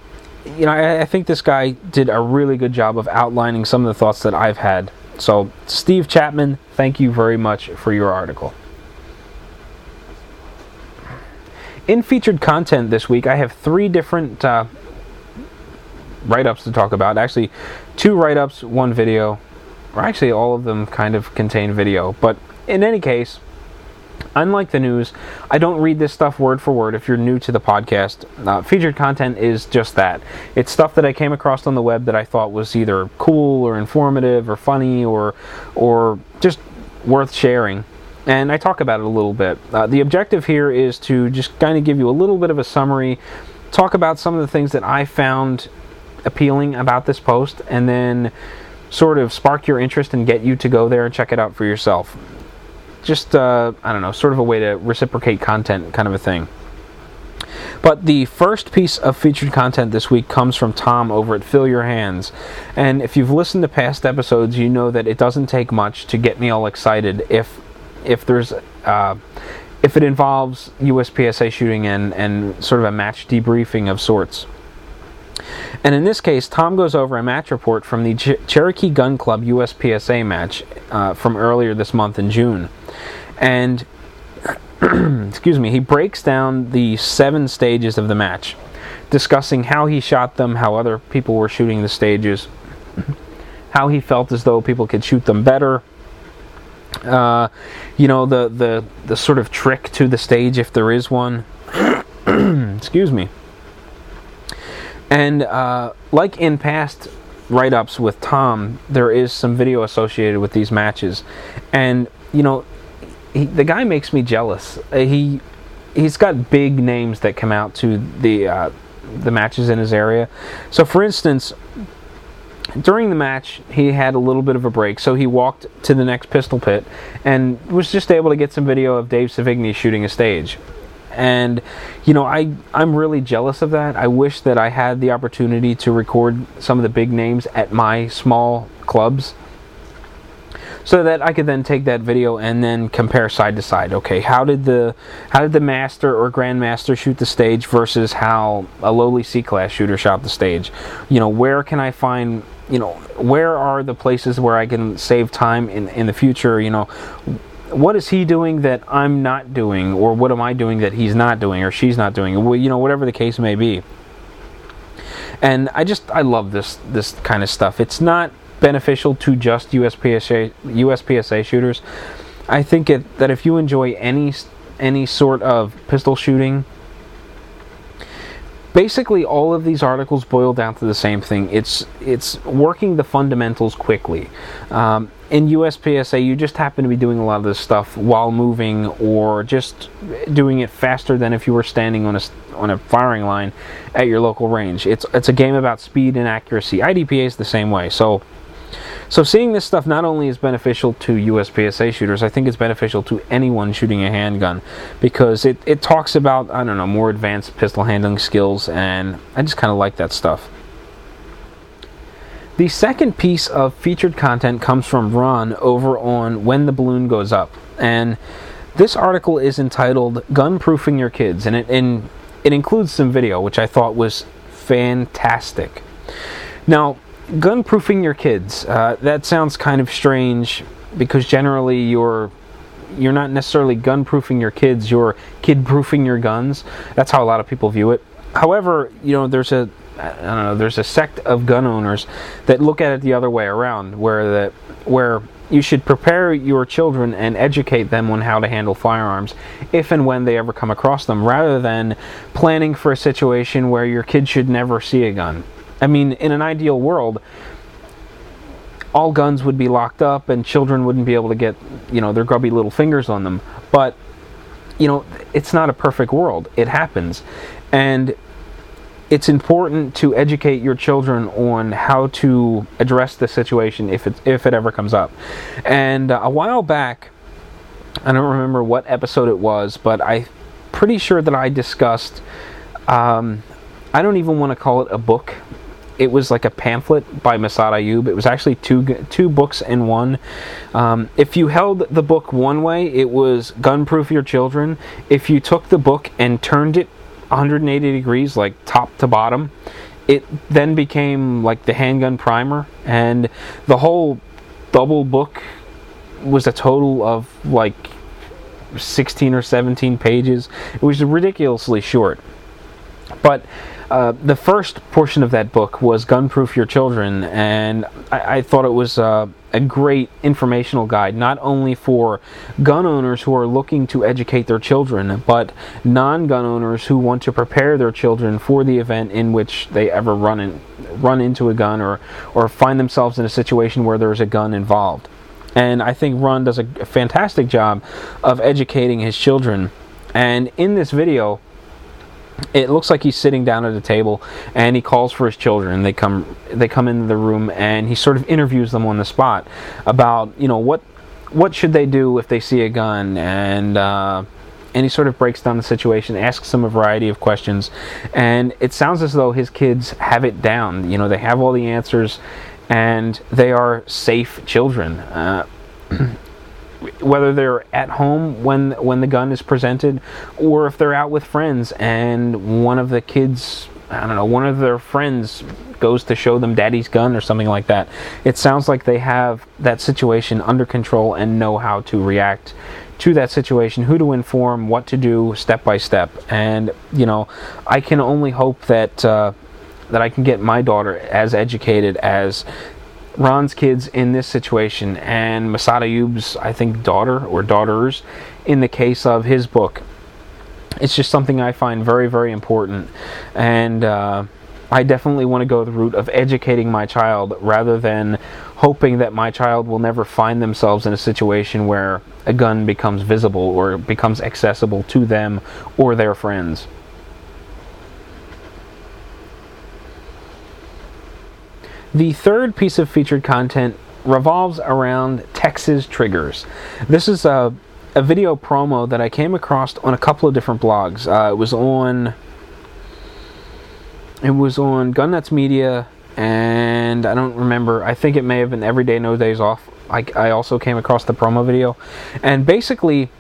you know, I, I think this guy did a really good job of outlining some of the thoughts that I've had. So, Steve Chapman, thank you very much for your article. In featured content this week, I have three different uh, write ups to talk about. Actually, two write ups, one video. Or actually, all of them kind of contain video. But in any case, unlike the news, I don't read this stuff word for word. If you're new to the podcast, uh, featured content is just that. It's stuff that I came across on the web that I thought was either cool or informative or funny or or just worth sharing. And I talk about it a little bit. Uh, the objective here is to just kind of give you a little bit of a summary, talk about some of the things that I found appealing about this post, and then sort of spark your interest and get you to go there and check it out for yourself just uh, I don't know, sort of a way to reciprocate content, kind of a thing. But the first piece of featured content this week comes from Tom over at Fill Your Hands. And if you've listened to past episodes, you know that it doesn't take much to get me all excited if if there's uh, if it involves USPSA shooting and, and sort of a match debriefing of sorts. And in this case, Tom goes over a match report from the Ch- Cherokee Gun Club USPSA match uh, from earlier this month in June. And, excuse me, he breaks down the seven stages of the match, discussing how he shot them, how other people were shooting the stages, how he felt as though people could shoot them better. Uh, you know the, the the sort of trick to the stage if there is one. excuse me. And uh, like in past write ups with Tom, there is some video associated with these matches. And, you know, he, the guy makes me jealous. Uh, he he's got big names that come out to the uh, the matches in his area. So, for instance, during the match, he had a little bit of a break, so he walked to the next pistol pit and was just able to get some video of Dave Sevigny shooting a stage and you know I I'm really jealous of that. I wish that I had the opportunity to record some of the big names at my small clubs so that I could then take that video and then compare side to side. Okay, how did the how did the master or grandmaster shoot the stage versus how a lowly C class shooter shot the stage? You know, where can I find you know where are the places where I can save time in in the future? You know, what is he doing that I'm not doing, or what am I doing that he's not doing, or she's not doing? You know, whatever the case may be. And I just I love this this kind of stuff. It's not beneficial to just USPSA USPSA shooters. I think it, that if you enjoy any any sort of pistol shooting basically all of these articles boil down to the same thing. It's it's working the fundamentals quickly. Um, in USPSA, you just happen to be doing a lot of this stuff while moving, or just doing it faster than if you were standing on a on a firing line at your local range. It's it's a game about speed and accuracy. IDPA is the same way. So so seeing this stuff not only is beneficial to USPSA shooters, I think it's beneficial to anyone shooting a handgun because it, it talks about, I don't know, more advanced pistol handling skills and I just kind of like that stuff. The second piece of featured content comes from Ron over on When the Balloon Goes Up. And this article is entitled Gun Proofing Your Kids and it, and it includes some video, which I thought was fantastic. Now, gun proofing your kids. Uh, that sounds kind of strange because generally you're you're not necessarily gun proofing your kids. You're kid proofing your guns. That's how a lot of people view it. However, you know there's a I don't know there's a sect of gun owners that look at it the other way around, where the where you should prepare your children and educate them on how to handle firearms if and when they ever come across them, rather than planning for a situation where your kid should never see a gun. I mean, in an ideal world, all guns would be locked up and children wouldn't be able to get, you know, their grubby little fingers on them. But, you know, it's not a perfect world. It happens. And it's important to educate your children on how to address the situation if it if it ever comes up. And uh, a while back, I don't remember what episode it was, but I'm pretty sure that I discussed um, I don't even want to call it a book it was like a pamphlet by Massad Ayoob. It was actually two two books in one. Um, if you held the book one way, it was Gunproof Your Children. If you took the book and turned it 180 degrees, like top to bottom, it then became like the handgun primer, and the whole double book was a total of like 16 or 17 pages. It was ridiculously short. But uh, the first portion of that book was Gunproof Your Children, and I, I thought it was uh, a great informational guide, not only for gun owners who are looking to educate their children, but non gun owners who want to prepare their children for the event in which they ever run, in, run into a gun or, or find themselves in a situation where there's a gun involved. And I think Ron does a fantastic job of educating his children. And in this video, it looks like he's sitting down at a table and he calls for his children they come they come into the room and he sort of interviews them on the spot about you know what what should they do if they see a gun and uh, and he sort of breaks down the situation asks them a variety of questions and it sounds as though his kids have it down. You know they have all the answers and they are safe children. Uh, whether they're at home when when the gun is presented, or if they're out with friends and one of the kids, I don't know, one of their friends goes to show them daddy's gun or something like that. It sounds like they have that situation under control and know how to react to that situation, who to inform, what to do, step by step. And you know, I can only hope that. Uh, that I can get my daughter as educated as Ron's kids in this situation and Massad Ayoob's, I think, daughter or daughters in the case of his book. It's just something I find very, very important. And uh, I definitely want to go the route of educating my child rather than hoping that my child will never find themselves in a situation where a gun becomes visible or becomes accessible to them or their friends. The third piece of featured content revolves around Texas triggers. This is a, a video promo that I came across on a couple of different blogs. Uh, it was on it was on Gun Nuts Media, and I don't remember. I think it may have been Everyday No Days Off. I, I also came across the promo video, and basically,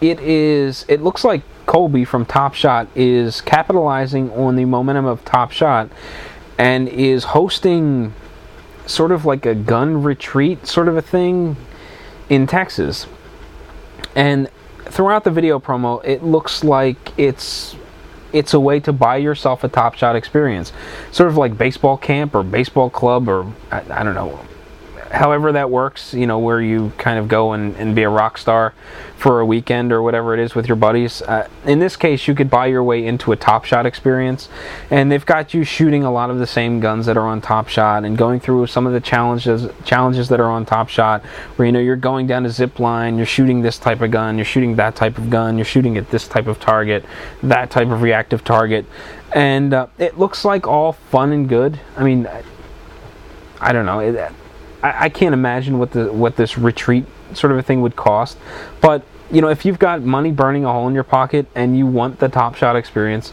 it is. It looks like Colby from Top Shot is capitalizing on the momentum of Top Shot and is hosting sort of like a gun retreat sort of a thing in Texas. And throughout the video promo, it looks like it's it's a way to buy yourself a Top Shot experience, sort of like baseball camp or baseball club or I, I don't know however that works, you know, where you kind of go and, and be a rock star for a weekend or whatever it is with your buddies. Uh, in this case, you could buy your way into a Top Shot experience, and they've got you shooting a lot of the same guns that are on Top Shot and going through some of the challenges challenges that are on Top Shot, where you know you're going down a zip line, you're shooting this type of gun, you're shooting that type of gun, you're shooting at this type of target, that type of reactive target, and uh, it looks like all fun and good. I mean. I don't know. I, I can't imagine what the what this retreat sort of a thing would cost, but you know if you've got money burning a hole in your pocket and you want the Top Shot experience,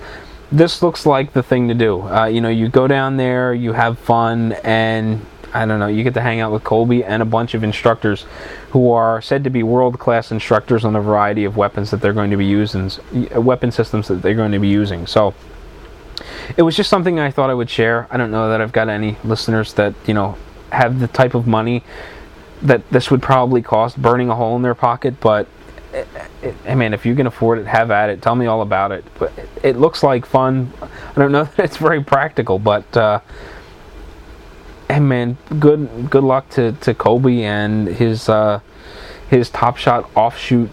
this looks like the thing to do. Uh, you know, you go down there, you have fun, and I don't know, you get to hang out with Colby and a bunch of instructors who are said to be world class instructors on a variety of weapons that they're going to be using, weapon systems that they're going to be using. So it was just something I thought I would share. I don't know that I've got any listeners that, you know, have the type of money that this would probably cost burning a hole in their pocket, but it, it, I mean, if you can afford it, have at it. Tell me all about it. But it, it looks like fun. I don't know that it's very practical, but uh, and man, good good luck to, to Colby and his uh, his Top Shot offshoot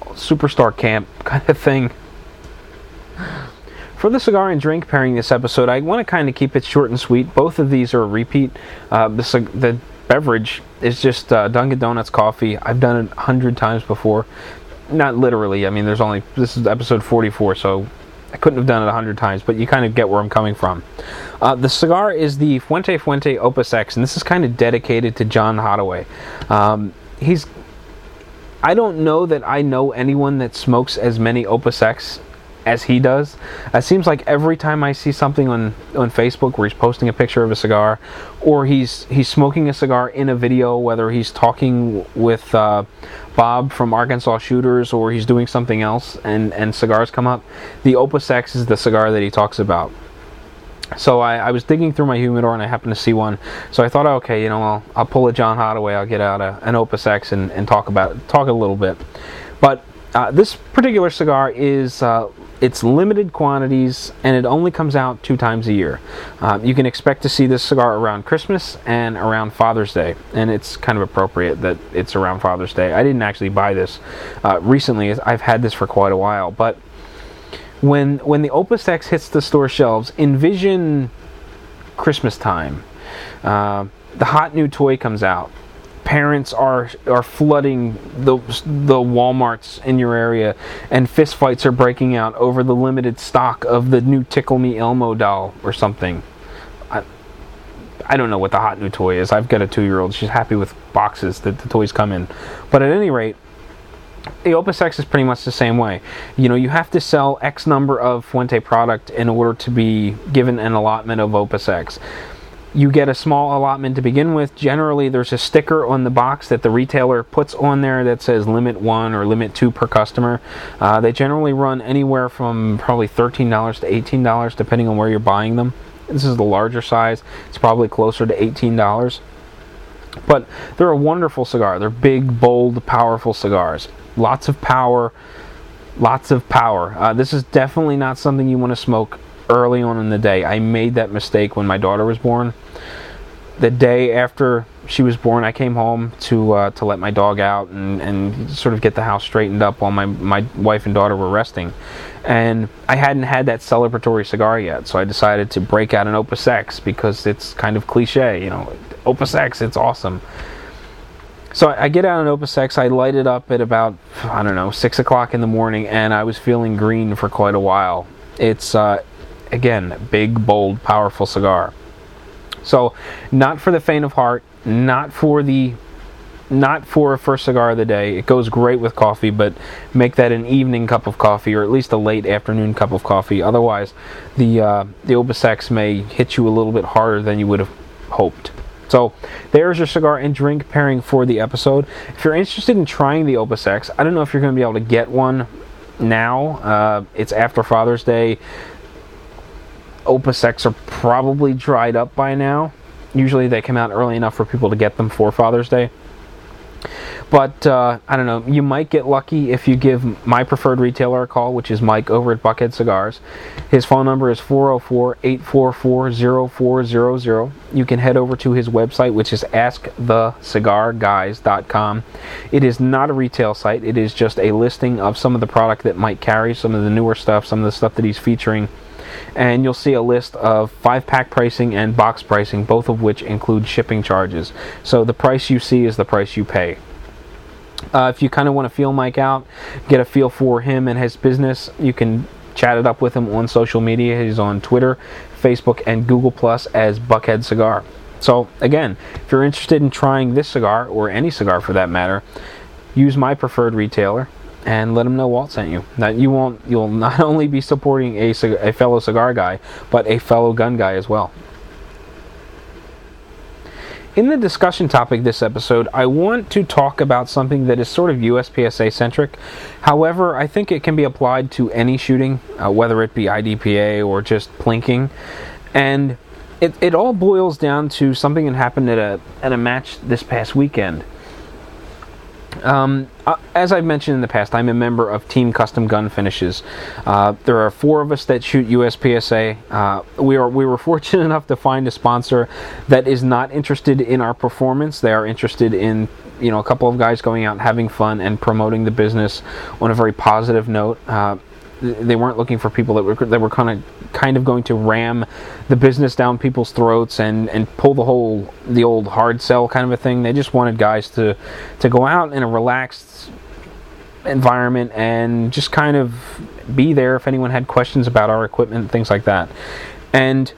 superstar camp kind of thing. For the cigar and drink pairing this episode, I want to kind of keep it short and sweet. Both of these are a repeat. Uh, the, the beverage is just uh, Dunkin' Donuts coffee. I've done it a hundred times before. Not literally. I mean, there's only this is episode 44, so I couldn't have done it a hundred times, but you kind of get where I'm coming from. Uh, the cigar is the Fuente Fuente Opus X, and this is kind of dedicated to John Hottaway. Um, he's I don't know that I know anyone that smokes as many Opus X as he does. It seems like every time I see something on on Facebook where he's posting a picture of a cigar, or he's he's smoking a cigar in a video, whether he's talking with uh, Bob from Arkansas Shooters or he's doing something else, and and cigars come up, the Opus X is the cigar that he talks about. So I, I, was digging through my humidor and I happened to see one. So I thought, okay, you know, I'll, I'll pull a John Hottaway. I'll get out a, an Opus X and, and talk about talk a little bit. But uh, this particular cigar is uh, it's limited quantities and it only comes out two times a year. Uh, you can expect to see this cigar around Christmas and around Father's Day, and it's kind of appropriate that it's around Father's Day. I didn't actually buy this uh, recently; I've had this for quite a while. But when when the Opus X hits the store shelves, envision Christmas time. Uh, the hot new toy comes out parents are are flooding the the WalMarts in your area, and fistfights are breaking out over the limited stock of the new Tickle Me Elmo doll or something. I, I don't know what the hot new toy is. I've got a two-year-old. She's happy with boxes that the toys come in. But at any rate, the Opus X is pretty much the same way. You know, you have to sell X number of Fuente product in order to be given an allotment of Opus X you get a small allotment to begin with. Generally, there's a sticker on the box that the retailer puts on there that says limit one or limit two per customer. Uh, they generally run anywhere from probably $13 to $18 depending on where you're buying them. This is the larger size, it's probably closer to $18. But they're a wonderful cigar. They're big, bold, powerful cigars. Lots of power, lots of power. Uh, this is definitely not something you want to smoke early on in the day. I made that mistake when my daughter was born. The day after she was born, I came home to uh, to let my dog out and, and sort of get the house straightened up while my, my wife and daughter were resting. And I hadn't had that celebratory cigar yet, so I decided to break out an Opus X because it's kind of cliche, you know. Opus X, it's awesome. So I get out an Opus X, I light it up at about, I don't know, 6 o'clock in the morning, and I was feeling green for quite a while. It's uh, again, big, bold, powerful cigar. So, not for the faint of heart, not for the not for a first cigar of the day. It goes great with coffee, but make that an evening cup of coffee or at least a late afternoon cup of coffee. Otherwise, the uh, the Opus X may hit you a little bit harder than you would have hoped. So there's your cigar and drink pairing for the episode. If you're interested in trying the Opus X, I don't know if you're going to be able to get one now. Uh, it's after Father's Day. Opus X are probably dried up by now. Usually they come out early enough for people to get them for Father's Day. But uh, I don't know. You might get lucky if you give my preferred retailer a call, which is Mike over at Buckhead Cigars. His phone number is 404 844 0400. You can head over to his website, which is askthecigarguys.com. It is not a retail site, it is just a listing of some of the product that might carry, some of the newer stuff, some of the stuff that he's featuring and you'll see a list of five pack pricing and box pricing, both of which include shipping charges. So the price you see is the price you pay. Uh, if you kind of want to feel Mike out, get a feel for him and his business, you can chat it up with him on social media. He's on Twitter, Facebook, and Google Plus as Buckhead Cigar. So again, if you're interested in trying this cigar or any cigar for that matter, use my preferred retailer and let them know Walt sent you. That you won't you'll not only be supporting a, a fellow cigar guy, but a fellow gun guy as well. In the discussion topic this episode, I want to talk about something that is sort of USPSA centric. However, I think it can be applied to any shooting, uh, whether it be IDPA or just plinking. And it, it all boils down to something that happened at a, at a match this past weekend. Um, uh, as I've mentioned in the past, I'm a member of Team Custom Gun Finishes. Uh, there are four of us that shoot USPSA. Uh, we are we were fortunate enough to find a sponsor that is not interested in our performance. They are interested in you know a couple of guys going out having fun and promoting the business on a very positive note. Uh, they weren't looking for people that were that were kind of kind of going to ram the business down people's throats and and pull the whole the old hard sell kind of a thing. They just wanted guys to to go out in a relaxed environment and just kind of be there if anyone had questions about our equipment things like that. And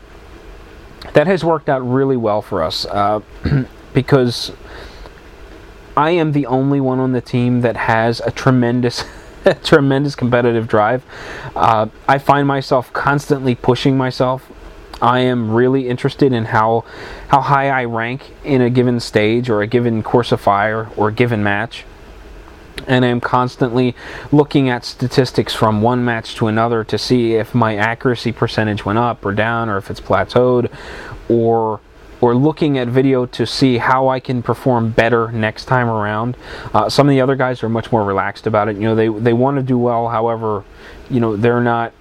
that has worked out really well for us uh, because I am the only one on the team that has a tremendous tremendous competitive drive. Uh, I find myself constantly pushing myself. I am really interested in how how high I rank in a given stage or a given course of fire or a given match. And I'm constantly looking at statistics from one match to another to see if my accuracy percentage went up or down or if it's plateaued or or looking at video to see how I can perform better next time around. Uh, some of the other guys are much more relaxed about it. You know, they they want to do well. However, you know, they're not.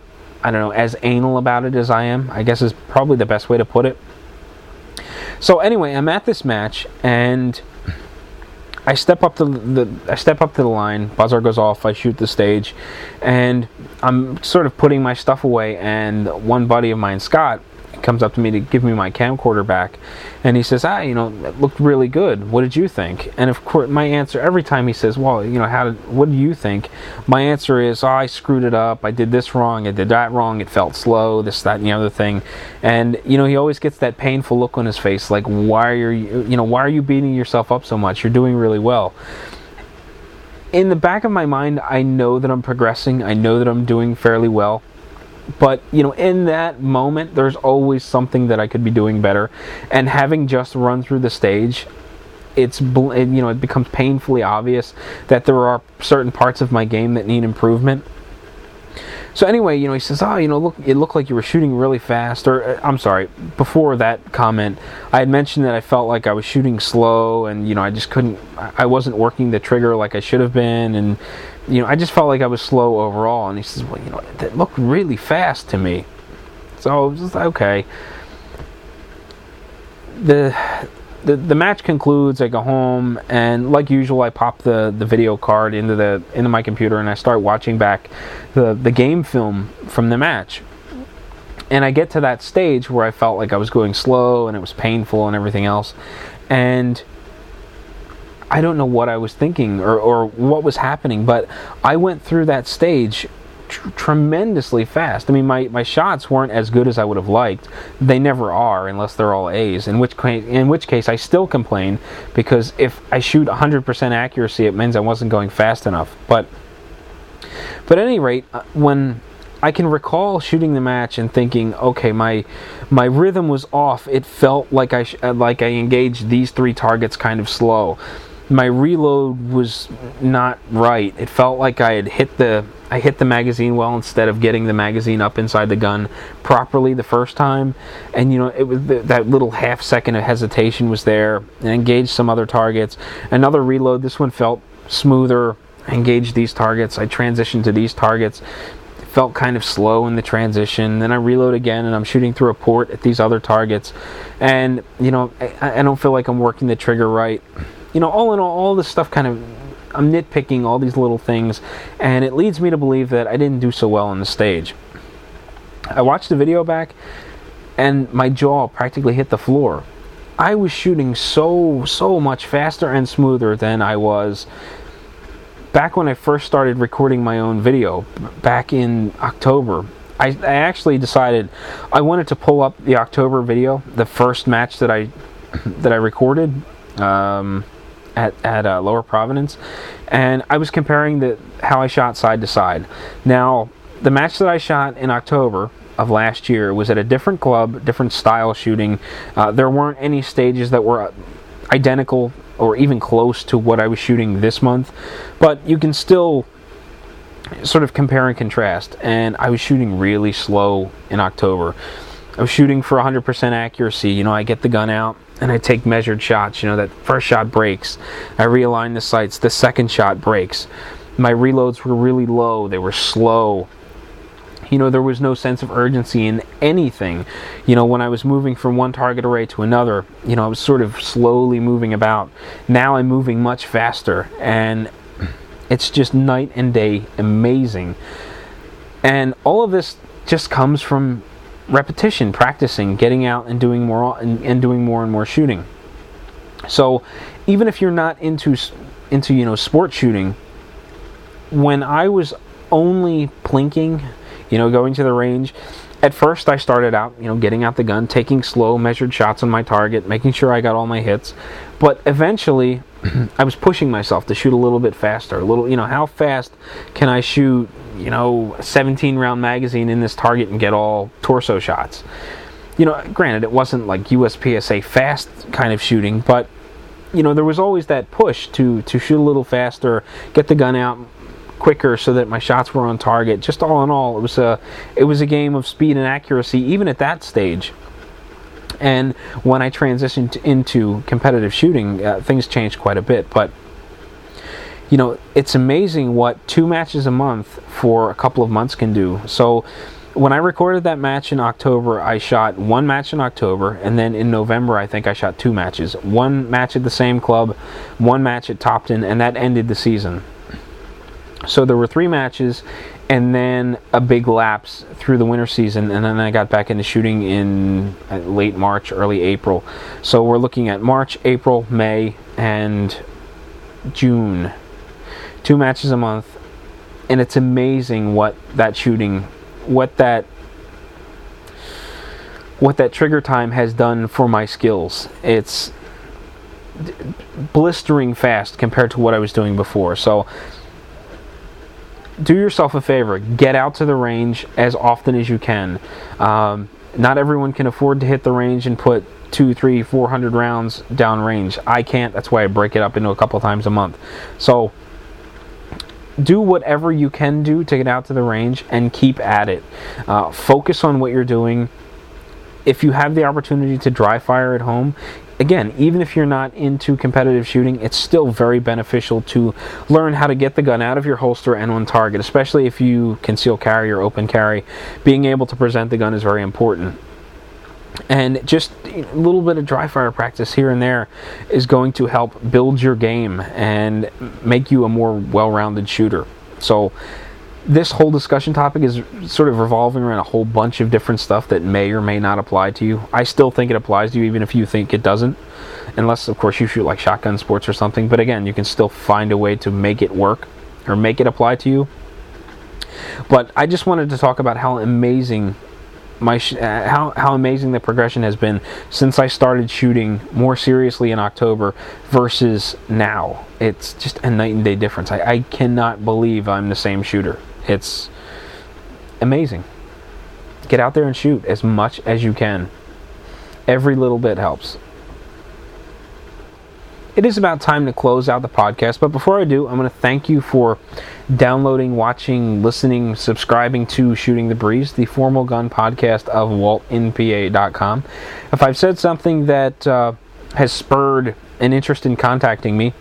I don't know as anal about it as I am. I guess is probably the best way to put it. So anyway, I'm at this match and. I step up to the I step up to the line. Buzzer goes off. I shoot the stage, and I'm sort of putting my stuff away. And one buddy of mine, Scott, comes up to me to give me my camcorder back, and he says, "Ah, you know, it looked really good. What did you think?" And of course, my answer every time he says, "Well, you know, how did? What do you think?" My answer is, oh, "I screwed it up. I did this wrong. I did that wrong. It felt slow. This, that, and the other thing." And you know, he always gets that painful look on his face, like, "Why are you? You know, why are you beating yourself up so much? You're doing really well." In the back of my mind, I know that I'm progressing. I know that I'm doing fairly well but you know in that moment there's always something that i could be doing better and having just run through the stage it's you know it becomes painfully obvious that there are certain parts of my game that need improvement so anyway, you know, he says, "Oh, you know, look, it looked like you were shooting really fast." Or uh, I'm sorry, before that comment, I had mentioned that I felt like I was shooting slow, and you know, I just couldn't, I wasn't working the trigger like I should have been, and you know, I just felt like I was slow overall. And he says, "Well, you know, that looked really fast to me." So I was just okay. The the, the match concludes. I go home, and like usual, I pop the, the video card into the into my computer, and I start watching back the the game film from the match. And I get to that stage where I felt like I was going slow, and it was painful, and everything else. And I don't know what I was thinking or, or what was happening, but I went through that stage tr- tremendously fast. I mean, my, my shots weren't as good as I would have liked. They never are unless they're all A's. In which case, in which case, I still complain because if I shoot 100% accuracy, it means I wasn't going fast enough. But but at any rate, uh, when I can recall shooting the match and thinking, okay, my my rhythm was off. It felt like I sh- like I engaged these three targets kind of slow. My reload was not right. It felt like I had hit the I hit the magazine well instead of getting the magazine up inside the gun properly the first time. And you know, it was that little half second of hesitation was there. And engaged some other targets. Another reload. This one felt smoother. I engaged these targets. I transitioned to these targets. It felt kind of slow in the transition. Then I reload again, and I'm shooting through a port at these other targets. And you know, I, I don't feel like I'm working the trigger right. You know, all in all, all this stuff kind of I'm nitpicking all these little things, and it leads me to believe that I didn't do so well on the stage. I watched the video back, and my jaw practically hit the floor. I was shooting so, so much faster and smoother than I was back when I first started recording my own video, back in October. I, I actually decided I wanted to pull up the October video, the first match that I that I recorded. Um, at, at uh, Lower Providence, and I was comparing the how I shot side to side. Now, the match that I shot in October of last year was at a different club, different style shooting. Uh, there weren't any stages that were identical or even close to what I was shooting this month, but you can still sort of compare and contrast. And I was shooting really slow in October. I was shooting for 100% accuracy. You know, I get the gun out and I take measured shots. You know, that first shot breaks. I realign the sights. The second shot breaks. My reloads were really low. They were slow. You know, there was no sense of urgency in anything. You know, when I was moving from one target array to another, you know, I was sort of slowly moving about. Now I'm moving much faster, and it's just night and day amazing. And all of this just comes from repetition, practicing, getting out and doing more and, and doing more and more shooting. So, even if you're not into into you know sport shooting, when I was only plinking, you know, going to the range, at first I started out, you know, getting out the gun, taking slow, measured shots on my target, making sure I got all my hits. But eventually, I was pushing myself to shoot a little bit faster. A little, you know, how fast can I shoot, you know, 17 round magazine in this target and get all torso shots? You know, granted, it wasn't like USPSA fast kind of shooting, but you know, there was always that push to to shoot a little faster, get the gun out quicker so that my shots were on target. Just all in all, it was a it was a game of speed and accuracy even at that stage. And when I transitioned into competitive shooting, uh, things changed quite a bit. But you know, it's amazing what two matches a month for a couple of months can do. So when I recorded that match in October, I shot one match in October, and then in November, I think I shot two matches. One match at the same club, one match at Topton, and that ended the season. So there were three matches, and then a big lapse through the winter season, and then I got back into shooting in uh, late March, early April. So we're looking at March, April, May, and June. Two matches a month, and it's amazing what that shooting, what that what that trigger time has done for my skills. It's blistering fast compared to what I was doing before. So do yourself a favor. Get out to the range as often as you can. Um, not everyone can afford to hit the range and put two three four hundred rounds down range i can't. That's why i break it up into a couple times a month. So do whatever you can do to get out to the range and keep at it uh, focus on what you're doing if you have the opportunity to dry fire at home again, even if you're not into competitive shooting, it's still very beneficial to learn how to get the gun out of your holster and on target, especially if you conceal carry or open carry. Being able to present the gun is very important. And just a little bit of dry fire practice here and there is going to help build your game and make you a more well rounded shooter. So, this whole discussion topic is sort of revolving around a whole bunch of different stuff that may or may not apply to you. I still think it applies to you, even if you think it doesn't, unless, of course, you shoot like shotgun sports or something. But again, you can still find a way to make it work or make it apply to you. But I just wanted to talk about how amazing my sh- uh, how how amazing the progression has been since I started shooting more seriously in October versus now. It's just a night and day difference. I, I cannot believe I'm the same shooter. It's amazing. Get out there and shoot as much as you can. Every little bit helps. It is about time to close out the podcast, but before I do, I'm going to thank you for downloading, watching, listening, subscribing to Shooting the Breeze, the formal gun podcast of WaltInPA.com. If I've said something that uh, has spurred an interest in contacting me,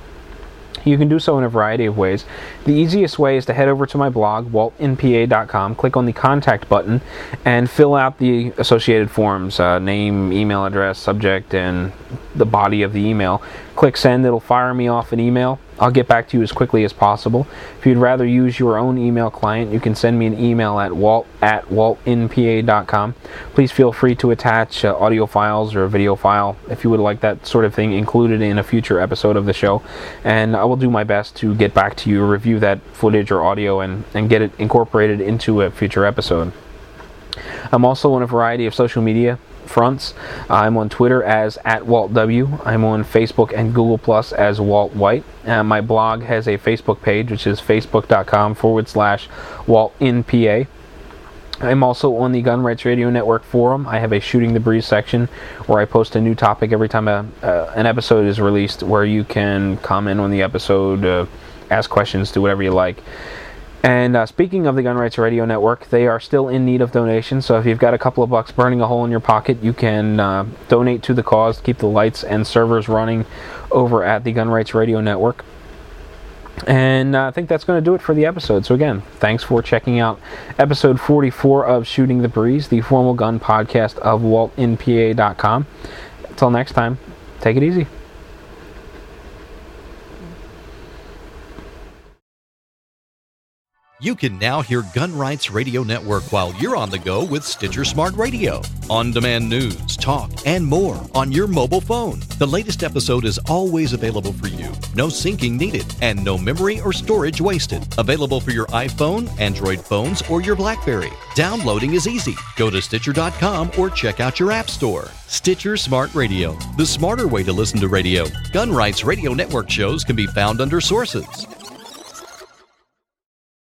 you can do so in a variety of ways. The easiest way is to head over to my blog, waltinpa.com, click on the contact button, and fill out the associated forms uh, name, email address, subject, and the body of the email. Click send, it'll fire me off an email. I'll get back to you as quickly as possible. If you'd rather use your own email client, you can send me an email at walt at waltinpa.com. Please feel free to attach uh, audio files or a video file if you would like that sort of thing included in a future episode of the show. And I will do my best to get back to you, review that footage or audio, and, and get it incorporated into a future episode. I'm also on a variety of social media fronts. I'm on Twitter as at Walt W. I'm on Facebook and Google Plus as Walt White. Uh, my blog has a Facebook page, which is facebook.com forward slash Walt in PA. I'm also on the Gun Rights Radio Network forum. I have a Shooting the Breeze section where I post a new topic every time a, uh, an episode is released, where you can comment on the episode, uh, ask questions, do whatever you like. And uh, speaking of the Gun Rights Radio Network, they are still in need of donations. So if you've got a couple of bucks burning a hole in your pocket, you can uh, donate to the cause, to keep the lights and servers running over at the Gun Rights Radio Network. And uh, I think that's going to do it for the episode. So, again, thanks for checking out episode 44 of Shooting the Breeze, the formal gun podcast of waltinpa.com. Until next time, take it easy. You can now hear Gun Rights Radio Network while you're on the go with Stitcher Smart Radio. On demand news, talk, and more on your mobile phone. The latest episode is always available for you. No syncing needed and no memory or storage wasted. Available for your iPhone, Android phones, or your Blackberry. Downloading is easy. Go to Stitcher.com or check out your App Store. Stitcher Smart Radio, the smarter way to listen to radio. Gun Rights Radio Network shows can be found under sources.